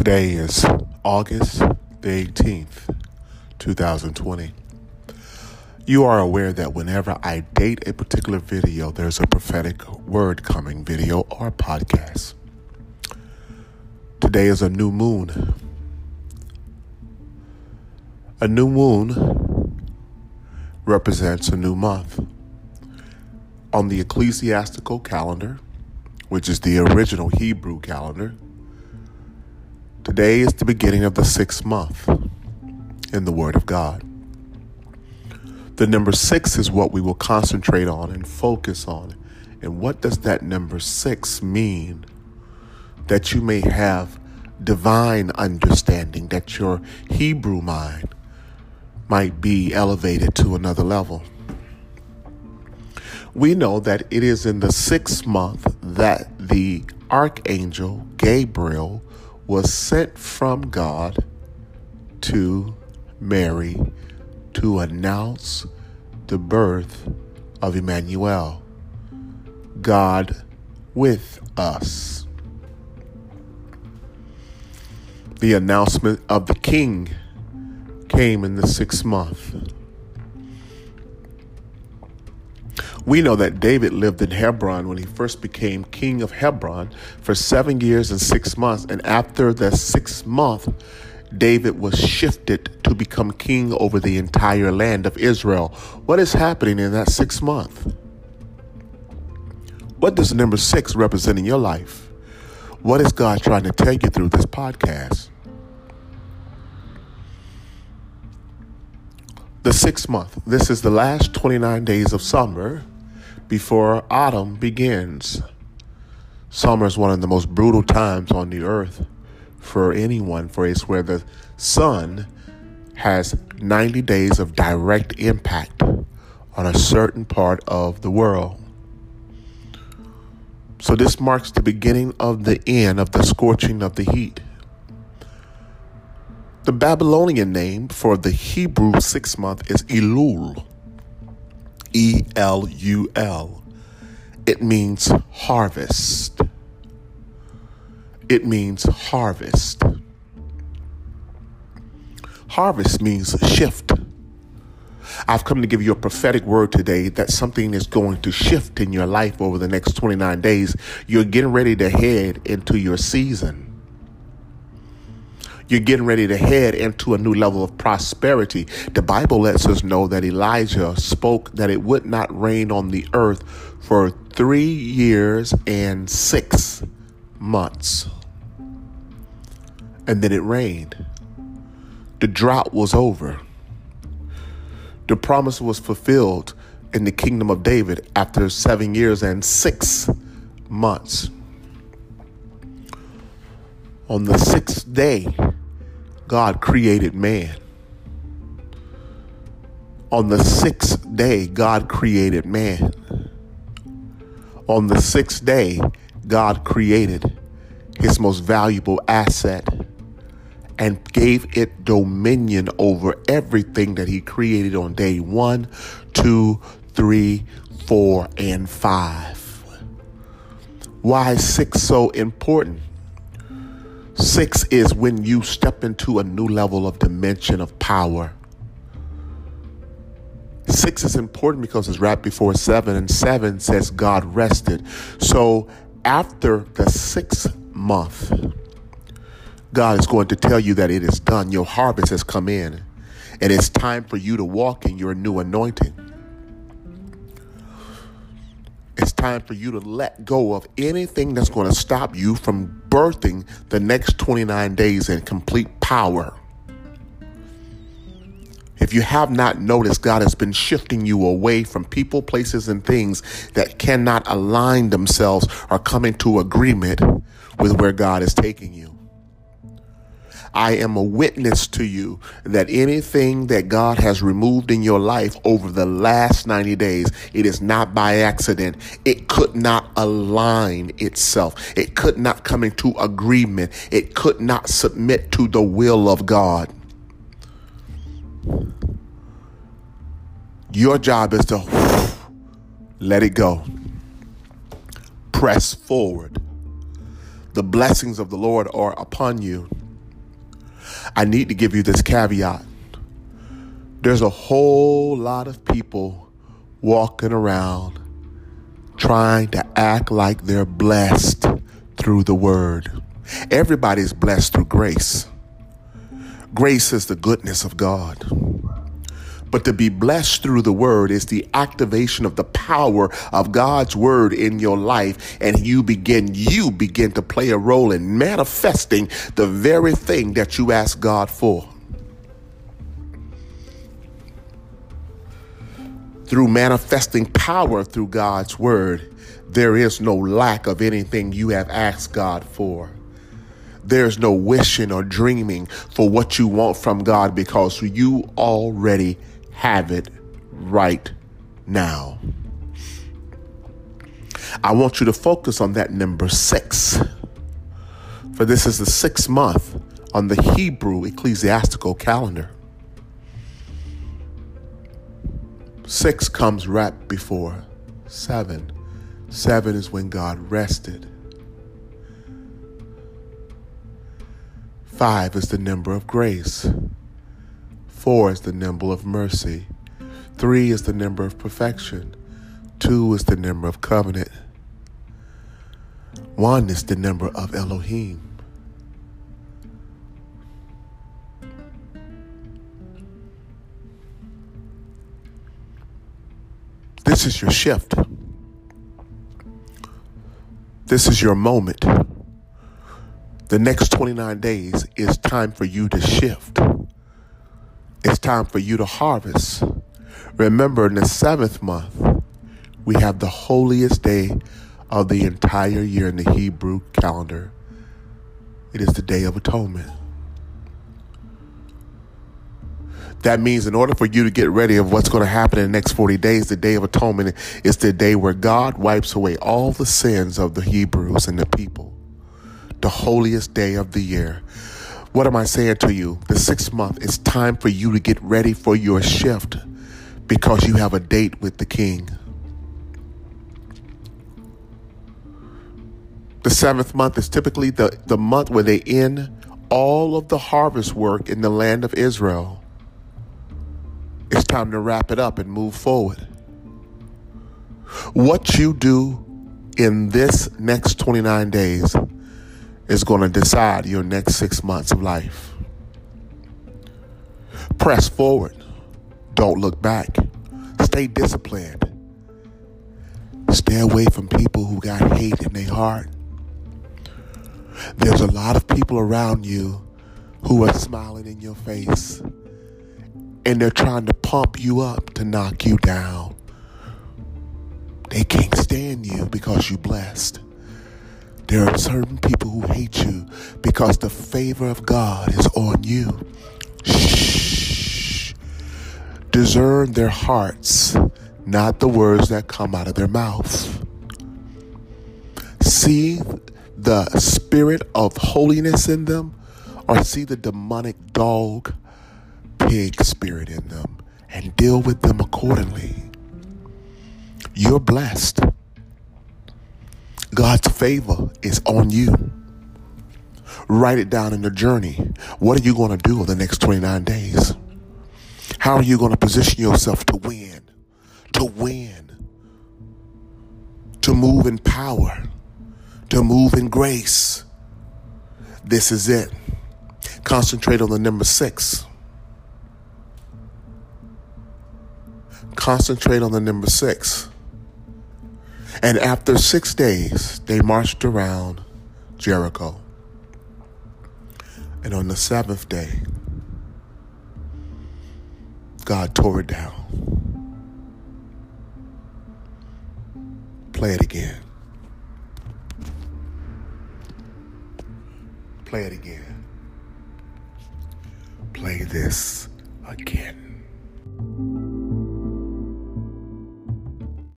Today is August the 18th, 2020. You are aware that whenever I date a particular video, there's a prophetic word coming video or podcast. Today is a new moon. A new moon represents a new month. On the ecclesiastical calendar, which is the original Hebrew calendar, Today is the beginning of the sixth month in the Word of God. The number six is what we will concentrate on and focus on. And what does that number six mean? That you may have divine understanding, that your Hebrew mind might be elevated to another level. We know that it is in the sixth month that the archangel Gabriel was sent from God to Mary to announce the birth of Emmanuel, God with us. The announcement of the king came in the sixth month. We know that David lived in Hebron when he first became king of Hebron for seven years and six months. And after the sixth month, David was shifted to become king over the entire land of Israel. What is happening in that sixth month? What does number six represent in your life? What is God trying to tell you through this podcast? The sixth month. This is the last 29 days of summer before autumn begins. Summer is one of the most brutal times on the earth for anyone, for it's where the sun has 90 days of direct impact on a certain part of the world. So, this marks the beginning of the end of the scorching of the heat. The Babylonian name for the Hebrew six month is Elul. E L U L. It means harvest. It means harvest. Harvest means shift. I've come to give you a prophetic word today that something is going to shift in your life over the next 29 days. You're getting ready to head into your season. You're getting ready to head into a new level of prosperity. The Bible lets us know that Elijah spoke that it would not rain on the earth for three years and six months. And then it rained. The drought was over. The promise was fulfilled in the kingdom of David after seven years and six months. On the sixth day, God created man. On the sixth day, God created man. On the sixth day, God created his most valuable asset and gave it dominion over everything that he created on day one, two, three, four, and five. Why is six so important? Six is when you step into a new level of dimension of power. Six is important because it's right before seven, and seven says God rested. So after the sixth month, God is going to tell you that it is done. Your harvest has come in, and it's time for you to walk in your new anointing. Time for you to let go of anything that's going to stop you from birthing the next 29 days in complete power. If you have not noticed, God has been shifting you away from people, places, and things that cannot align themselves or come into agreement with where God is taking you. I am a witness to you that anything that God has removed in your life over the last 90 days, it is not by accident. It could not align itself. It could not come into agreement. It could not submit to the will of God. Your job is to let it go. Press forward. The blessings of the Lord are upon you I need to give you this caveat. There's a whole lot of people walking around trying to act like they're blessed through the word. Everybody's blessed through grace. Grace is the goodness of God. But to be blessed through the word is the activation of the power of God's word in your life. And you begin, you begin to play a role in manifesting the very thing that you ask God for. Through manifesting power through God's word, there is no lack of anything you have asked God for. There's no wishing or dreaming for what you want from God because you already have it right now. I want you to focus on that number six. For this is the sixth month on the Hebrew ecclesiastical calendar. Six comes right before seven. Seven is when God rested. Five is the number of grace. Four is the number of mercy. Three is the number of perfection. Two is the number of covenant. One is the number of Elohim. This is your shift. This is your moment. The next 29 days is time for you to shift. Time for you to harvest. Remember, in the seventh month, we have the holiest day of the entire year in the Hebrew calendar. It is the Day of Atonement. That means in order for you to get ready of what's going to happen in the next 40 days, the Day of Atonement is the day where God wipes away all the sins of the Hebrews and the people. The holiest day of the year. What am I saying to you? The sixth month, it's time for you to get ready for your shift because you have a date with the king. The seventh month is typically the, the month where they end all of the harvest work in the land of Israel. It's time to wrap it up and move forward. What you do in this next 29 days is going to decide your next six months of life. Press forward. Don't look back. Stay disciplined. Stay away from people who got hate in their heart. There's a lot of people around you who are smiling in your face and they're trying to pump you up to knock you down. They can't stand you because you're blessed. There are certain people who hate you because the favor of God is on you. Shh. Discern their hearts, not the words that come out of their mouth. See the spirit of holiness in them, or see the demonic dog, pig spirit in them, and deal with them accordingly. You're blessed. God's favor is on you. Write it down in the journey. What are you going to do in the next 29 days? How are you going to position yourself to win? To win. To move in power. To move in grace. This is it. Concentrate on the number six. Concentrate on the number six. And after six days, they marched around Jericho. And on the seventh day, God tore it down. Play it again. Play it again. Play this again.